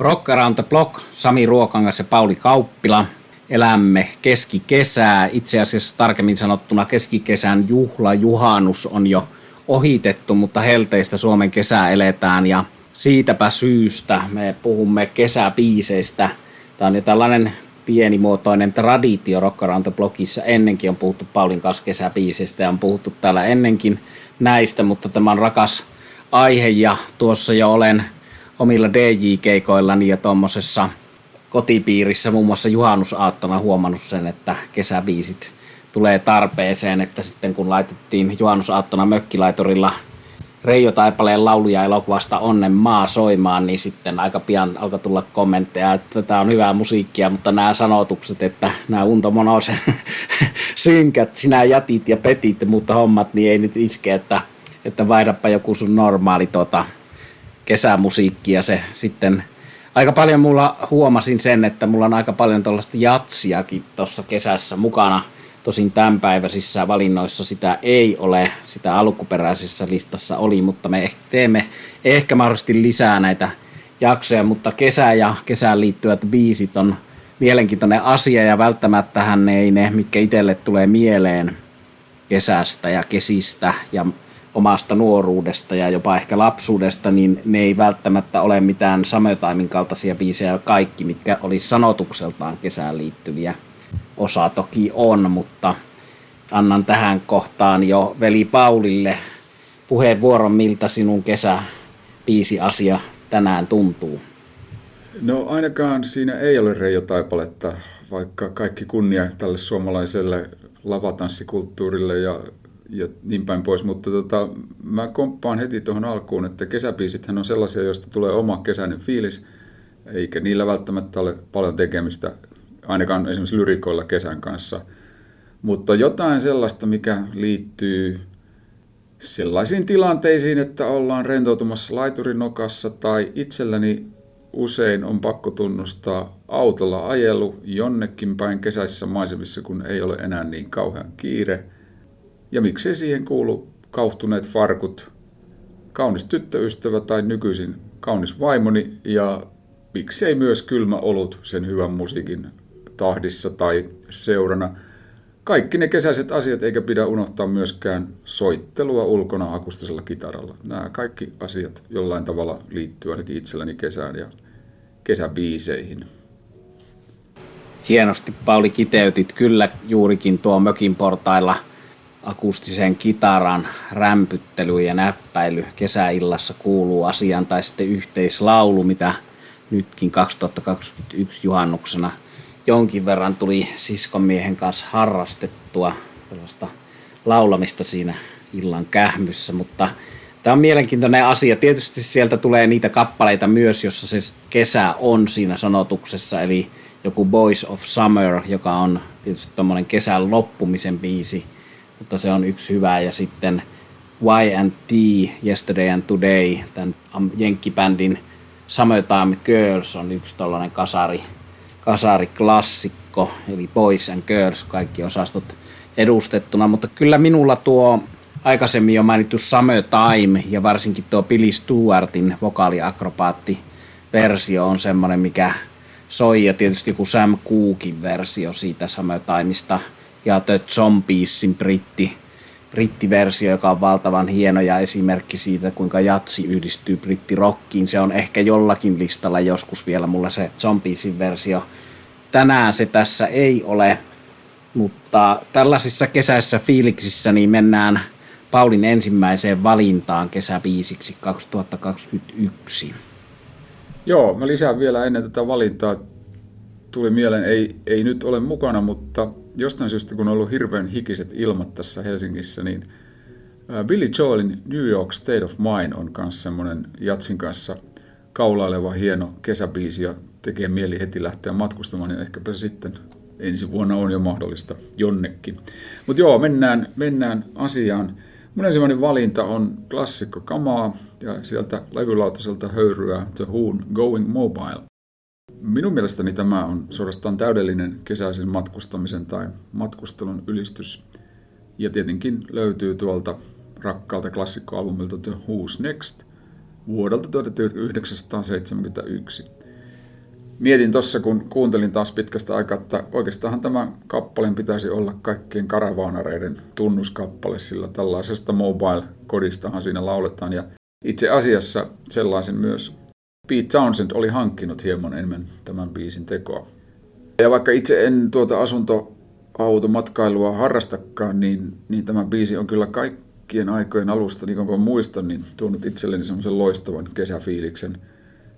Rock Around the Block, Sami Ruokangas ja Pauli Kauppila. Elämme keskikesää, itse asiassa tarkemmin sanottuna keskikesän juhla, juhannus on jo ohitettu, mutta helteistä Suomen kesää eletään ja siitäpä syystä me puhumme kesäbiiseistä. Tämä on jo tällainen pienimuotoinen traditio Blockissa. Ennenkin on puhuttu Paulin kanssa kesäbiiseistä ja on puhuttu täällä ennenkin näistä, mutta tämä on rakas aihe ja tuossa jo olen omilla DJ-keikoillani ja tuommoisessa kotipiirissä muun muassa juhannusaattona huomannut sen, että kesäbiisit tulee tarpeeseen, että sitten kun laitettiin juhannusaattona mökkilaitorilla Reijo Taipaleen lauluja elokuvasta Onnen maa soimaan, niin sitten aika pian alkoi tulla kommentteja, että tämä on hyvää musiikkia, mutta nämä sanotukset, että nämä Unto Monosen synkät, sinä jätit ja petit, mutta hommat, niin ei nyt iske, että, että vaihdapa joku sun normaali tota, kesämusiikki ja se sitten aika paljon mulla huomasin sen, että mulla on aika paljon tuollaista jatsiakin tuossa kesässä mukana. Tosin tämänpäiväisissä valinnoissa sitä ei ole, sitä alkuperäisessä listassa oli, mutta me teemme ehkä mahdollisesti lisää näitä jaksoja, mutta kesä ja kesään liittyvät biisit on mielenkiintoinen asia ja välttämättä hän ei ne, mitkä itselle tulee mieleen kesästä ja kesistä ja omasta nuoruudesta ja jopa ehkä lapsuudesta, niin ne ei välttämättä ole mitään Summertimein kaltaisia biisejä kaikki, mitkä olisi sanotukseltaan kesään liittyviä. Osa toki on, mutta annan tähän kohtaan jo veli Paulille puheenvuoron, miltä sinun kesä asia tänään tuntuu. No ainakaan siinä ei ole Reijo Taipaletta, vaikka kaikki kunnia tälle suomalaiselle lavatanssikulttuurille ja ja niin päin pois, mutta tota, mä komppaan heti tuohon alkuun, että kesäbiisithän on sellaisia, joista tulee oma kesäinen fiilis, eikä niillä välttämättä ole paljon tekemistä, ainakaan esimerkiksi lyrikoilla kesän kanssa, mutta jotain sellaista, mikä liittyy sellaisiin tilanteisiin, että ollaan rentoutumassa laiturinokassa tai itselläni usein on pakko tunnustaa autolla ajelu jonnekin päin kesäisissä maisemissa, kun ei ole enää niin kauhean kiire – ja miksei siihen kuulu kauhtuneet farkut, kaunis tyttöystävä tai nykyisin kaunis vaimoni ja miksei myös kylmä olut sen hyvän musiikin tahdissa tai seurana. Kaikki ne kesäiset asiat eikä pidä unohtaa myöskään soittelua ulkona akustisella kitaralla. Nämä kaikki asiat jollain tavalla liittyy ainakin itselläni kesään ja kesäbiiseihin. Hienosti Pauli kiteytit kyllä juurikin tuo mökin portailla – akustisen kitaran rämpyttely ja näppäily kesäillassa kuuluu asiaan, tai sitten yhteislaulu, mitä nytkin 2021 juhannuksena jonkin verran tuli siskomiehen kanssa harrastettua sellaista laulamista siinä illan kähmyssä, mutta tämä on mielenkiintoinen asia. Tietysti sieltä tulee niitä kappaleita myös, jossa se kesä on siinä sanotuksessa, eli joku Boys of Summer, joka on tietysti tuommoinen kesän loppumisen biisi – mutta se on yksi hyvä. Ja sitten Y&T, Yesterday and Today, tämän jenkkibändin Summertime Girls on yksi tällainen kasari, kasariklassikko, eli Boys and Girls, kaikki osastot edustettuna, mutta kyllä minulla tuo aikaisemmin jo mainittu Summertime ja varsinkin tuo Billy Stewartin vokaaliakrobaatti versio on semmoinen, mikä soi. Ja tietysti joku Sam Cookin versio siitä Summertimeista – ja The Zombiesin britti, brittiversio, joka on valtavan hieno ja esimerkki siitä, kuinka jatsi yhdistyy brittirockiin. Se on ehkä jollakin listalla joskus vielä mulla se Zombiesin versio. Tänään se tässä ei ole, mutta tällaisissa kesäisissä fiiliksissä niin mennään Paulin ensimmäiseen valintaan kesäbiisiksi 2021. Joo, mä lisään vielä ennen tätä valintaa. Tuli mieleen, ei, ei nyt ole mukana, mutta jostain syystä, kun on ollut hirveän hikiset ilmat tässä Helsingissä, niin Billy Joelin New York State of Mind on myös semmoinen Jatsin kanssa kaulaileva hieno kesäbiisi ja tekee mieli heti lähteä matkustamaan, niin ehkäpä sitten ensi vuonna on jo mahdollista jonnekin. Mutta joo, mennään, mennään asiaan. Mun ensimmäinen valinta on klassikko kamaa ja sieltä levylautaselta höyryä The Who'n Going Mobile. Minun mielestäni tämä on suorastaan täydellinen kesäisen matkustamisen tai matkustelun ylistys. Ja tietenkin löytyy tuolta rakkaalta klassikkoalbumilta The Who's Next vuodelta 1971. mietin tuossa, kun kuuntelin taas pitkästä aikaa, että oikeastaan tämä kappaleen pitäisi olla kaikkien karavaanareiden tunnuskappale, sillä tällaisesta mobile-kodistahan siinä lauletaan. Ja itse asiassa sellaisen myös Pete Townsend oli hankkinut hieman enemmän tämän biisin tekoa. Ja vaikka itse en tuota asuntoautomatkailua harrastakaan, niin, niin tämä biisi on kyllä kaikkien aikojen alusta, niin kuin muistan, niin tuonut itselleni semmoisen loistavan kesäfiiliksen.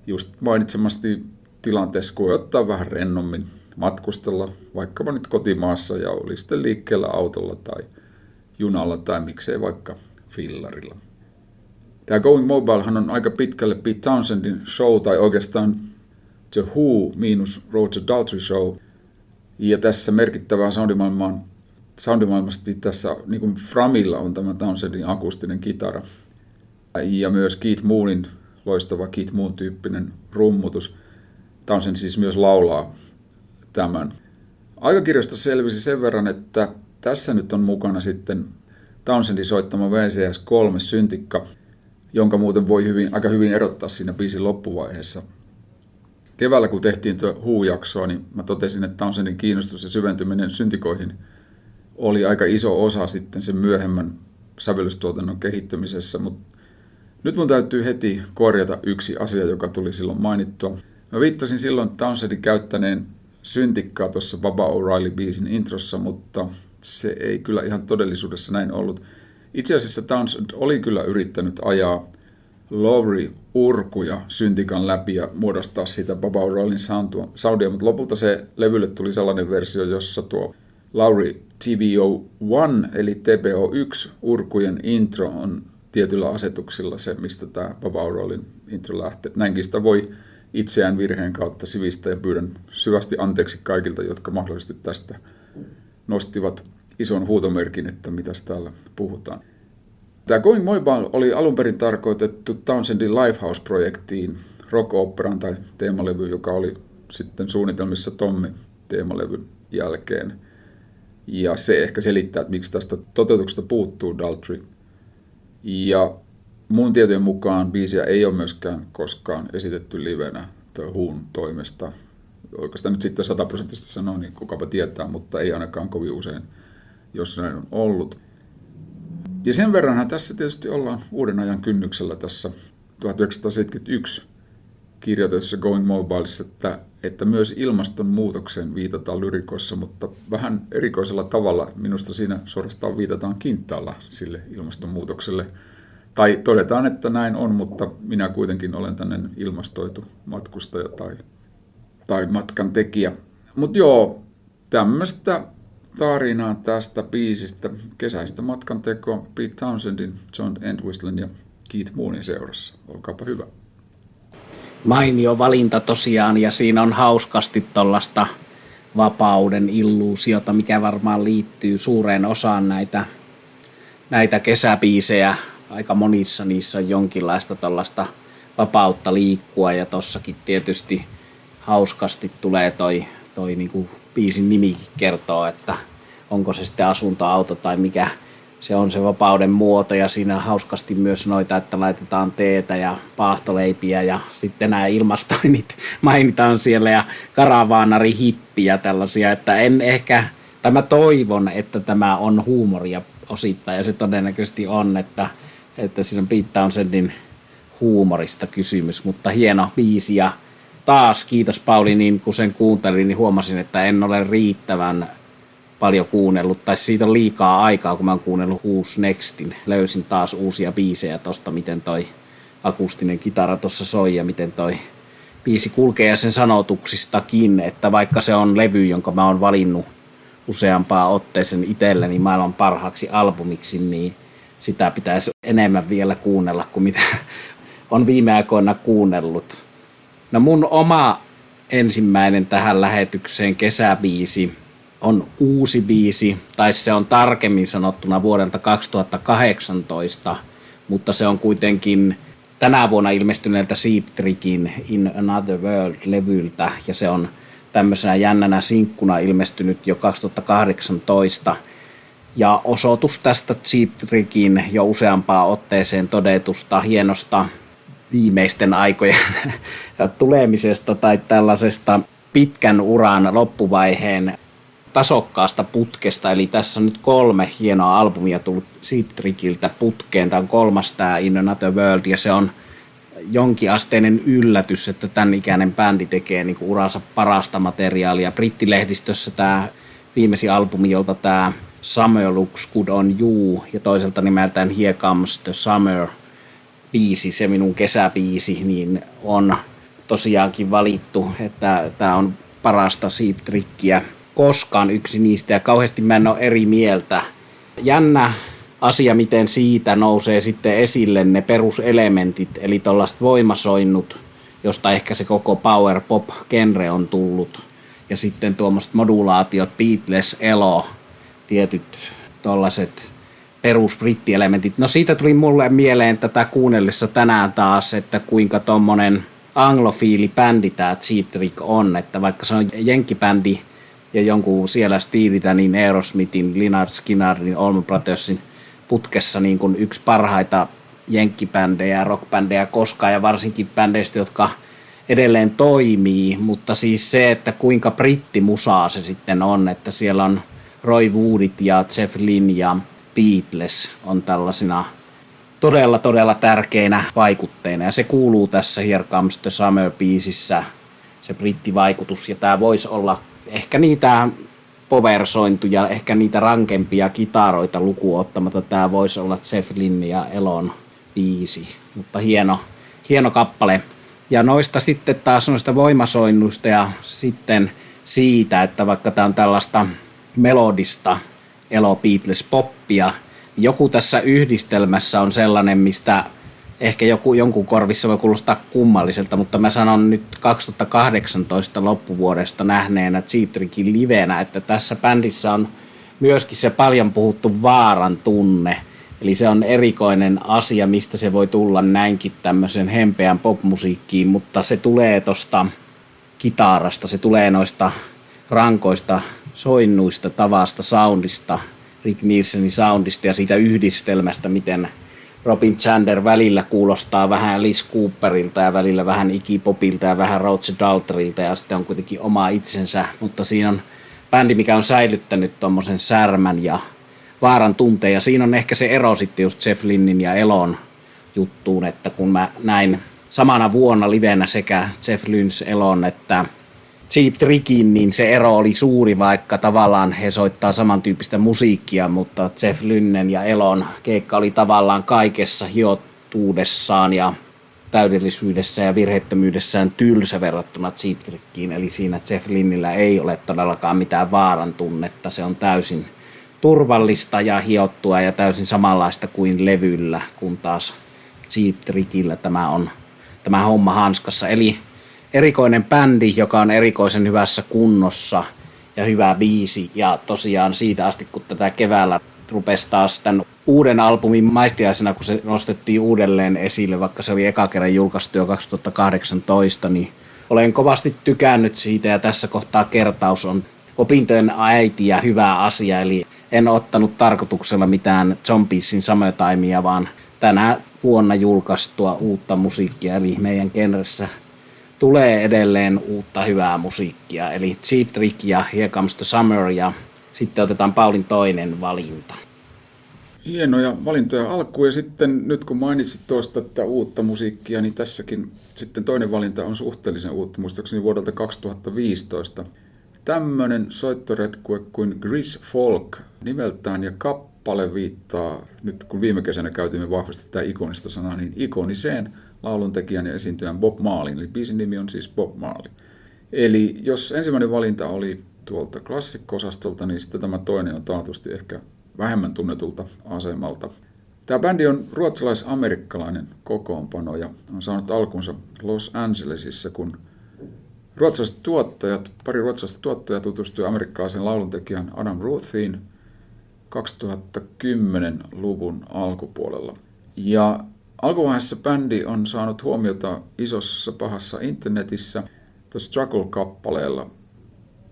Just mainitsemasti tilanteessa, kun ottaa vähän rennommin matkustella, vaikkapa nyt kotimaassa ja oli sitten liikkeellä autolla tai junalla tai miksei vaikka fillarilla. Tämä Going Mobilehan on aika pitkälle Pete Townsendin show tai oikeastaan The Who miinus Roger Daltrey show. Ja tässä merkittävää soundimaailmaan, soundimaailmasti tässä niin kuin Framilla on tämä Townsendin akustinen kitara. Ja myös Keith Moonin loistava Keith Moon tyyppinen rummutus. Townsend siis myös laulaa tämän. Aikakirjasta selvisi sen verran, että tässä nyt on mukana sitten Townsendin soittama VCS3 syntikka, jonka muuten voi hyvin, aika hyvin erottaa siinä biisin loppuvaiheessa. Keväällä kun tehtiin tuo huu-jaksoa, niin mä totesin, että Townsendin kiinnostus ja syventyminen syntikoihin oli aika iso osa sitten sen myöhemmän sävellystuotannon kehittymisessä, mutta nyt mun täytyy heti korjata yksi asia, joka tuli silloin mainittua. Mä viittasin silloin Townsendin käyttäneen syntikkaa tuossa Baba O'Reilly-biisin introssa, mutta se ei kyllä ihan todellisuudessa näin ollut. Itse asiassa Townsend oli kyllä yrittänyt ajaa Lowry-urkuja syntikan läpi ja muodostaa siitä Baba O'Reillyn soundia, mutta lopulta se levylle tuli sellainen versio, jossa tuo Lowry TBO1 eli TBO1 urkujen intro on tietyllä asetuksilla se, mistä tämä Baba O'Reillyn intro lähtee. Näinkin sitä voi itseään virheen kautta sivistä ja pyydän syvästi anteeksi kaikilta, jotka mahdollisesti tästä nostivat ison huutomerkin, että mitä täällä puhutaan. Tämä Going Mobile oli alun perin tarkoitettu Townsendin Lifehouse-projektiin, rock-operan tai teemalevy, joka oli sitten suunnitelmissa Tommi teemalevyn jälkeen. Ja se ehkä selittää, että miksi tästä toteutuksesta puuttuu Daltrey. Ja mun tietojen mukaan biisiä ei ole myöskään koskaan esitetty livenä Huun toimesta. Oikeastaan nyt sitten sataprosenttisesti sanoa, niin kukapa tietää, mutta ei ainakaan kovin usein, jos näin on ollut. Ja sen verranhan tässä tietysti ollaan uuden ajan kynnyksellä tässä 1971 kirjoitetussa Going Mobileissa, että, että myös ilmastonmuutokseen viitataan lyrikoissa, mutta vähän erikoisella tavalla. Minusta siinä suorastaan viitataan kintaalla sille ilmastonmuutokselle. Tai todetaan, että näin on, mutta minä kuitenkin olen tänne ilmastoitu matkustaja tai, tai matkan tekijä. Mutta joo, tämmöistä tarinaa tästä biisistä, kesäistä matkan teko Pete Townsendin, John Entwistlin ja Keith Moonin seurassa. Olkaapa hyvä. Mainio valinta tosiaan ja siinä on hauskasti tuollaista vapauden illuusiota, mikä varmaan liittyy suureen osaan näitä, näitä kesäbiisejä. Aika monissa niissä on jonkinlaista tuollaista vapautta liikkua ja tossakin tietysti hauskasti tulee toi, toi niinku biisin nimikin kertoo, että onko se sitten asunto, auto tai mikä se on se vapauden muoto. Ja siinä hauskasti myös noita, että laitetaan teetä ja paahtoleipiä ja sitten nämä ilmastoinnit mainitaan siellä ja karavaanari hippiä tällaisia, että en ehkä, tai mä toivon, että tämä on huumoria osittain ja se todennäköisesti on, että, että siinä on niin huumorista kysymys, mutta hieno biisi. Ja taas kiitos Pauli, niin kun sen kuuntelin, niin huomasin, että en ole riittävän paljon kuunnellut, tai siitä on liikaa aikaa, kun mä oon kuunnellut Who's Nextin. Löysin taas uusia biisejä tosta, miten toi akustinen kitara tuossa soi ja miten toi biisi kulkee ja sen sanotuksistakin, että vaikka se on levy, jonka mä oon valinnut useampaa otteeseen itselleni maailman parhaaksi albumiksi, niin sitä pitäisi enemmän vielä kuunnella kuin mitä on viime aikoina kuunnellut. No mun oma ensimmäinen tähän lähetykseen kesäbiisi on uusi biisi, tai se on tarkemmin sanottuna vuodelta 2018, mutta se on kuitenkin tänä vuonna ilmestyneeltä Seep Trickin In Another World-levyltä, ja se on tämmöisenä jännänä sinkkuna ilmestynyt jo 2018. Ja osoitus tästä Cheap Trickin jo useampaa otteeseen todetusta hienosta viimeisten aikojen tulemisesta tai tällaisesta pitkän uran loppuvaiheen tasokkaasta putkesta. Eli tässä on nyt kolme hienoa albumia tullut Citrikiltä putkeen. Tämä on kolmas tämä In Another World ja se on jonkinasteinen yllätys, että tämän ikäinen bändi tekee niin uransa parasta materiaalia. Brittilehdistössä tämä viimeisin albumi, jolta tämä Summer Looks Good on You ja toiselta nimeltään Here Comes the Summer biisi, se minun kesäbiisi, niin on tosiaankin valittu, että tämä on parasta trikkiä koskaan yksi niistä ja kauheasti mä en ole eri mieltä. Jännä asia, miten siitä nousee sitten esille ne peruselementit, eli tuollaiset voimasoinnut, josta ehkä se koko power pop genre on tullut. Ja sitten tuommoiset modulaatiot, Beatles, Elo, tietyt tuollaiset perusbrittielementit. No siitä tuli mulle mieleen tätä kuunnellessa tänään taas, että kuinka tuommoinen anglofiili bändi tämä Cheap Trick on, että vaikka se on jenkkibändi ja jonkun siellä stiilitä, niin Aerosmithin, Skynyrdin, Allman Brothersin putkessa niin kuin yksi parhaita jenkkibändejä rockbändejä koskaan ja varsinkin bändeistä, jotka edelleen toimii, mutta siis se, että kuinka brittimusaa se sitten on, että siellä on Roy Woodit ja Jeff Lynne ja Beatles on tällaisina todella, todella tärkeinä vaikutteina. Ja se kuuluu tässä Here Comes the Summer biisissä, se brittivaikutus. Ja tämä voisi olla ehkä niitä poversointuja, ehkä niitä rankempia kitaroita lukuun ottamatta. Tämä voisi olla Lynne ja Elon biisi. Mutta hieno, hieno kappale. Ja noista sitten taas noista voimasoinnuista ja sitten siitä, että vaikka tämä on tällaista melodista Elo Beatles poppia, joku tässä yhdistelmässä on sellainen, mistä ehkä joku, jonkun korvissa voi kuulostaa kummalliselta, mutta mä sanon nyt 2018 loppuvuodesta nähneenä Cheatrikin livenä, että tässä bändissä on myöskin se paljon puhuttu vaaran tunne. Eli se on erikoinen asia, mistä se voi tulla näinkin tämmöisen hempeän popmusiikkiin, mutta se tulee tosta kitarasta, se tulee noista rankoista soinnuista, tavasta, soundista, Rick Nielsenin soundista ja siitä yhdistelmästä, miten Robin Chander välillä kuulostaa vähän Alice Cooperilta ja välillä vähän Iggy Popilta ja vähän Roger Dalterilta ja sitten on kuitenkin oma itsensä, mutta siinä on bändi, mikä on säilyttänyt tuommoisen särmän ja vaaran tunteen. Ja siinä on ehkä se ero sitten just Jeff Lynnin ja Elon juttuun, että kun mä näin samana vuonna livenä sekä Jeff Lynns Elon että Cheap Trickin, niin se ero oli suuri, vaikka tavallaan he soittaa samantyyppistä musiikkia, mutta Jeff Lynnen ja Elon keikka oli tavallaan kaikessa hiottuudessaan ja täydellisyydessä ja virheettömyydessään tylsä verrattuna Cheap Trickiin, eli siinä Jeff Lynnillä ei ole todellakaan mitään vaaran tunnetta, se on täysin turvallista ja hiottua ja täysin samanlaista kuin levyllä, kun taas Cheap Trickillä tämä on tämä homma hanskassa, eli erikoinen bändi, joka on erikoisen hyvässä kunnossa ja hyvä biisi. Ja tosiaan siitä asti, kun tätä keväällä rupesi taas tämän uuden albumin maistiaisena, kun se nostettiin uudelleen esille, vaikka se oli eka kerran julkaistu jo 2018, niin olen kovasti tykännyt siitä ja tässä kohtaa kertaus on opintojen äiti ja hyvä asia, eli en ottanut tarkoituksella mitään Zombiesin Summertimea, vaan tänä vuonna julkaistua uutta musiikkia, eli meidän genressä tulee edelleen uutta hyvää musiikkia, eli Cheap Trick ja Here Comes the Summer ja sitten otetaan Paulin toinen valinta. Hienoja valintoja alkuun ja sitten nyt kun mainitsit tuosta että uutta musiikkia, niin tässäkin sitten toinen valinta on suhteellisen uutta, muistaakseni vuodelta 2015. Tämmöinen soittoretkue kuin Gris Folk nimeltään ja kappale viittaa, nyt kun viime kesänä käytimme vahvasti tätä ikonista sanaa, niin ikoniseen lauluntekijän ja esiintyjän Bob Marlin. Eli biisin nimi on siis Bob Marley. Eli jos ensimmäinen valinta oli tuolta klassikkosastolta, niin sitten tämä toinen on taatusti ehkä vähemmän tunnetulta asemalta. Tämä bändi on ruotsalais-amerikkalainen kokoonpano ja on saanut alkunsa Los Angelesissa, kun ruotsalaiset tuottajat, pari ruotsalaista tuottajaa tutustui amerikkalaisen lauluntekijän Adam Ruthiin 2010-luvun alkupuolella. Ja Alkuvaiheessa bändi on saanut huomiota isossa pahassa internetissä The Struggle-kappaleella.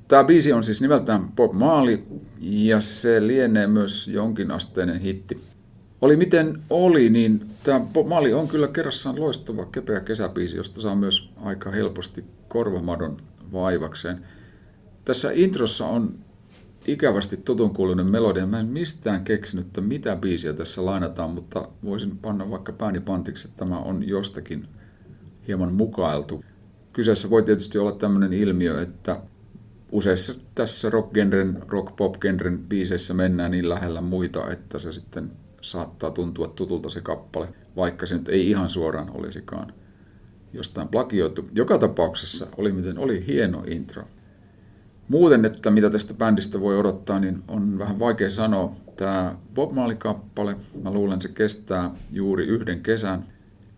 Tämä biisi on siis nimeltään Bob Marley ja se lienee myös jonkinasteinen hitti. Oli miten oli, niin tämä Mali on kyllä kerrassaan loistava kepeä kesäpiisi, josta saa myös aika helposti korvamadon vaivakseen. Tässä introssa on ikävästi tutunkuuluinen melodia. Mä en mistään keksinyt, että mitä biisiä tässä lainataan, mutta voisin panna vaikka pääni pantiksi, että tämä on jostakin hieman mukailtu. Kyseessä voi tietysti olla tämmöinen ilmiö, että useissa tässä rock-genren, rock-pop-genren biiseissä mennään niin lähellä muita, että se sitten saattaa tuntua tutulta se kappale, vaikka se nyt ei ihan suoraan olisikaan jostain plagioitu. Joka tapauksessa oli miten oli hieno intro. Muuten, että mitä tästä bändistä voi odottaa, niin on vähän vaikea sanoa. Tämä Bob Marley-kappale, mä luulen se kestää juuri yhden kesän.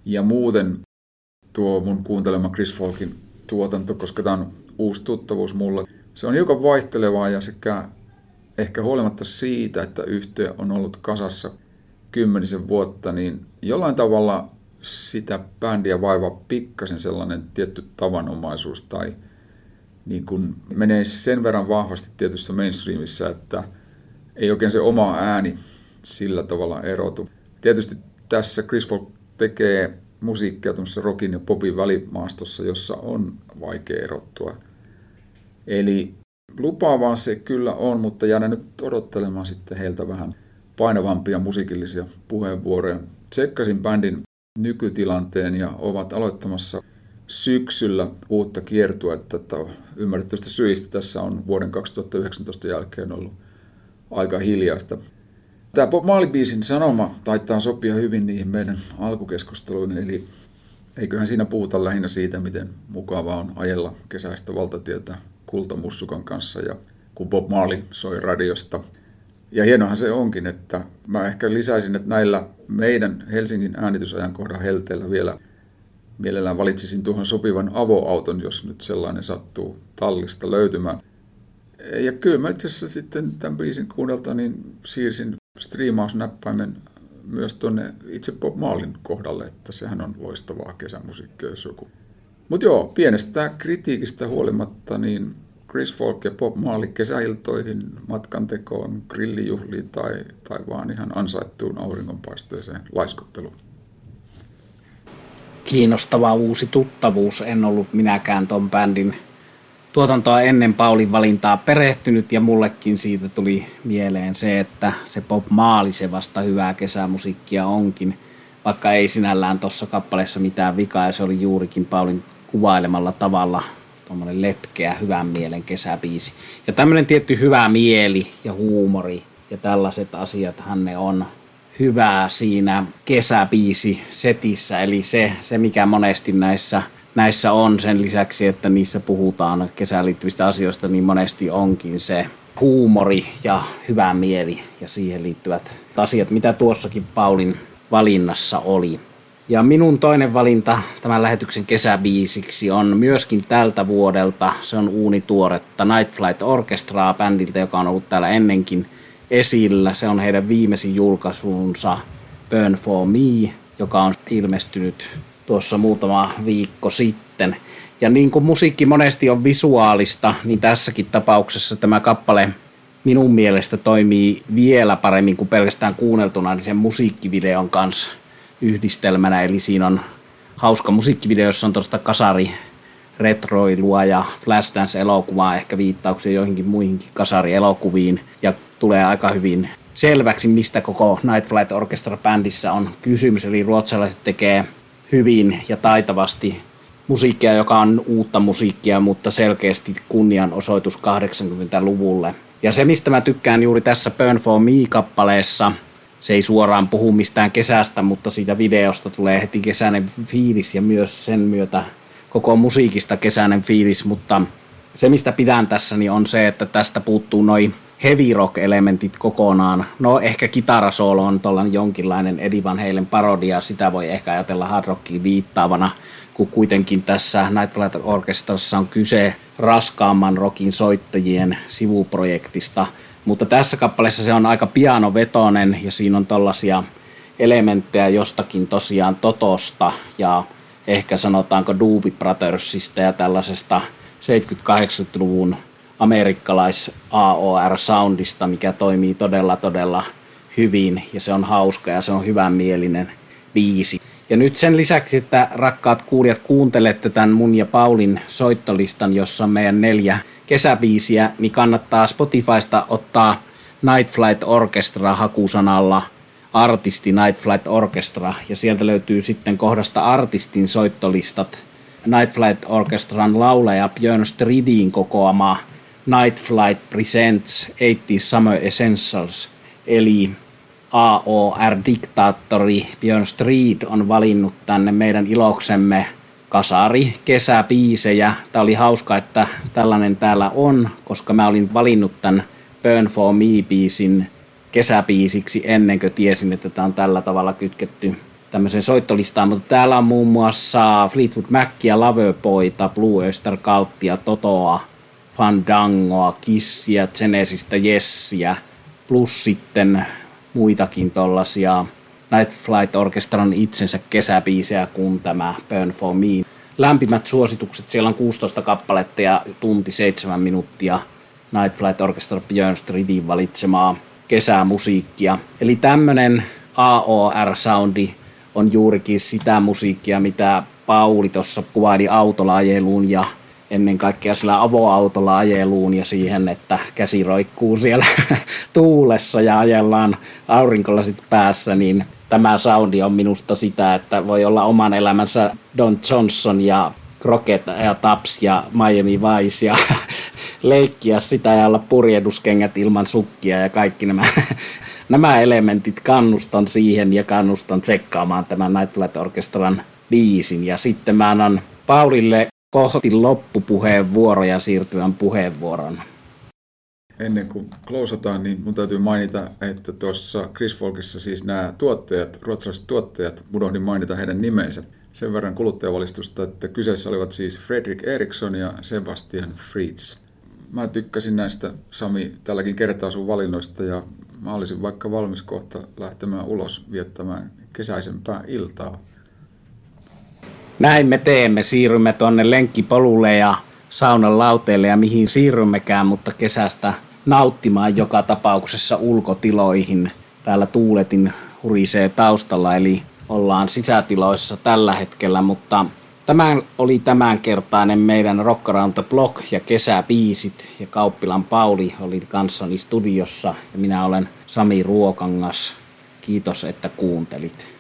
Ja muuten tuo mun kuuntelema Chris Folkin tuotanto, koska tämä on uusi tuttavuus mulle. Se on hiukan vaihtelevaa ja sekä ehkä huolimatta siitä, että yhtiö on ollut kasassa kymmenisen vuotta, niin jollain tavalla sitä bändiä vaivaa pikkasen sellainen tietty tavanomaisuus tai niin kuin menee sen verran vahvasti tietyssä mainstreamissa, että ei oikein se oma ääni sillä tavalla erotu. Tietysti tässä Chris Paul tekee musiikkia tuossa rockin ja popin välimaastossa, jossa on vaikea erottua. Eli lupaavaa se kyllä on, mutta jäädään nyt odottelemaan sitten heiltä vähän painavampia musiikillisia puheenvuoroja. Tsekkasin bändin nykytilanteen ja ovat aloittamassa syksyllä uutta kiertuetta, että ymmärrettävistä syistä tässä on vuoden 2019 jälkeen ollut aika hiljaista. Tämä Bob Marley-biisin sanoma taitaa sopia hyvin niihin meidän alkukeskusteluihin, eli eiköhän siinä puhuta lähinnä siitä, miten mukavaa on ajella kesäistä valtatietä kultamussukan kanssa ja kun Bob Marley soi radiosta. Ja hienohan se onkin, että mä ehkä lisäisin, että näillä meidän Helsingin äänitysajankohdan helteillä vielä mielellään valitsisin tuohon sopivan avoauton, jos nyt sellainen sattuu tallista löytymään. Ja kyllä mä itse asiassa sitten tämän biisin kuunnelta niin siirsin striimausnäppäimen myös tuonne itse Bob Maalin kohdalle, että sehän on loistavaa kesämusiikkia, jos joku. Mutta joo, pienestä kritiikistä huolimatta, niin Chris Folk ja Bob Marley kesäiltoihin, matkantekoon, grillijuhliin tai, tai vaan ihan ansaittuun auringonpaisteeseen laiskotteluun. Kiinnostava uusi tuttavuus. En ollut minäkään ton bändin tuotantoa ennen Paulin valintaa perehtynyt ja mullekin siitä tuli mieleen se, että se Bob Maali se vasta hyvää kesämusiikkia onkin, vaikka ei sinällään tuossa kappaleessa mitään vikaa ja se oli juurikin Paulin kuvailemalla tavalla tuommoinen letkeä, hyvän mielen kesäbiisi. Ja tämmöinen tietty hyvä mieli ja huumori ja tällaiset asiat ne on hyvää siinä kesäbiisi setissä, eli se, se mikä monesti näissä näissä on sen lisäksi, että niissä puhutaan kesään liittyvistä asioista, niin monesti onkin se huumori ja hyvä mieli ja siihen liittyvät asiat, mitä tuossakin Paulin valinnassa oli. Ja minun toinen valinta tämän lähetyksen kesäbiisiksi on myöskin tältä vuodelta. Se on uunituoretta Night Flight Orchestraa bändiltä, joka on ollut täällä ennenkin esillä. Se on heidän viimeisin julkaisunsa Burn for Me, joka on ilmestynyt tuossa muutama viikko sitten. Ja niin kuin musiikki monesti on visuaalista, niin tässäkin tapauksessa tämä kappale minun mielestä toimii vielä paremmin kuin pelkästään kuunneltuna niin sen musiikkivideon kanssa yhdistelmänä. Eli siinä on hauska musiikkivideo, jossa on tuosta kasari retroilua ja Flashdance-elokuvaa, ehkä viittauksia joihinkin muihinkin kasarielokuviin. Ja tulee aika hyvin selväksi, mistä koko Night Flight Orchestra bändissä on kysymys. Eli ruotsalaiset tekee hyvin ja taitavasti musiikkia, joka on uutta musiikkia, mutta selkeästi kunnianosoitus 80-luvulle. Ja se, mistä mä tykkään juuri tässä Burn for Me-kappaleessa, se ei suoraan puhu mistään kesästä, mutta siitä videosta tulee heti kesäinen fiilis ja myös sen myötä koko musiikista kesäinen fiilis, mutta se mistä pidän tässä niin on se, että tästä puuttuu noin heavy rock-elementit kokonaan. No ehkä kitarasoolo on tuollainen jonkinlainen Eddie Van Halen parodia, sitä voi ehkä ajatella hard rockiin viittaavana, kun kuitenkin tässä Night Flight Orchestrassa on kyse raskaamman rockin soittajien sivuprojektista, mutta tässä kappaleessa se on aika pianovetonen ja siinä on tällaisia elementtejä jostakin tosiaan Totosta ja ehkä sanotaanko Doobie Brothersista ja tällaisesta 70-80-luvun amerikkalais AOR-soundista, mikä toimii todella todella hyvin ja se on hauska ja se on hyvänmielinen biisi. Ja nyt sen lisäksi, että rakkaat kuulijat kuuntelette tämän mun ja Paulin soittolistan, jossa on meidän neljä kesäbiisiä, niin kannattaa Spotifysta ottaa Night Flight Orchestra hakusanalla artisti Night Flight Orchestra ja sieltä löytyy sitten kohdasta artistin soittolistat. Night Flight Orchestran laulaja Björn Stridin kokoama Night Flight Presents 80 Summer Essentials, eli AOR-diktaattori Björn Street on valinnut tänne meidän iloksemme kasari kesäbiisejä. Tämä oli hauska, että tällainen täällä on, koska mä olin valinnut tämän Burn for Me-biisin kesäbiisiksi ennen kuin tiesin, että tämä on tällä tavalla kytketty tämmöiseen soittolistaan, mutta täällä on muun muassa Fleetwood Mackia, Loverboyta, Blue Oyster Cultia, Totoa, Fandangoa, Kissia, Genesistä, Jessiä, plus sitten muitakin tollasia Night Flight Orchestran itsensä kesäbiisejä kuin tämä Burn for Me. Lämpimät suositukset, siellä on 16 kappaletta ja tunti 7 minuuttia Night Flight Orchestra Björn Stridin valitsemaa kesämusiikkia. Eli tämmönen AOR-soundi on juurikin sitä musiikkia, mitä Pauli tuossa kuvaili autolla ajeluun ja ennen kaikkea sillä avoautolla ajeluun ja siihen, että käsi roikkuu siellä tuulessa ja ajellaan aurinkolasit päässä, niin tämä soundi on minusta sitä, että voi olla oman elämänsä Don Johnson ja Crockett ja Taps ja Miami Vice ja leikkiä sitä ja olla purjehduskengät ilman sukkia ja kaikki nämä, nämä elementit kannustan siihen ja kannustan tsekkaamaan tämän Night Flight Orchestran biisin. Ja sitten mä annan Paulille kohti loppupuheenvuoro ja siirtyvän puheenvuoron. Ennen kuin klousataan, niin mun täytyy mainita, että tuossa Chris Folkissa siis nämä tuottajat, ruotsalaiset tuottajat, unohdin mainita heidän nimensä. Sen verran kuluttajavalistusta, että kyseessä olivat siis Fredrik Eriksson ja Sebastian Fritz. Mä tykkäsin näistä, Sami, tälläkin kertaa sun valinnoista ja mä olisin vaikka valmis kohta lähtemään ulos viettämään kesäisempää iltaa. Näin me teemme, siirrymme tuonne lenkkipolulle ja saunan lauteelle ja mihin siirrymmekään, mutta kesästä nauttimaan joka tapauksessa ulkotiloihin. Täällä tuuletin hurisee taustalla, eli ollaan sisätiloissa tällä hetkellä, mutta Tämä oli tämänkertainen meidän Rock Around the Block ja kesäbiisit ja Kauppilan Pauli oli kanssani studiossa ja minä olen Sami Ruokangas. Kiitos, että kuuntelit.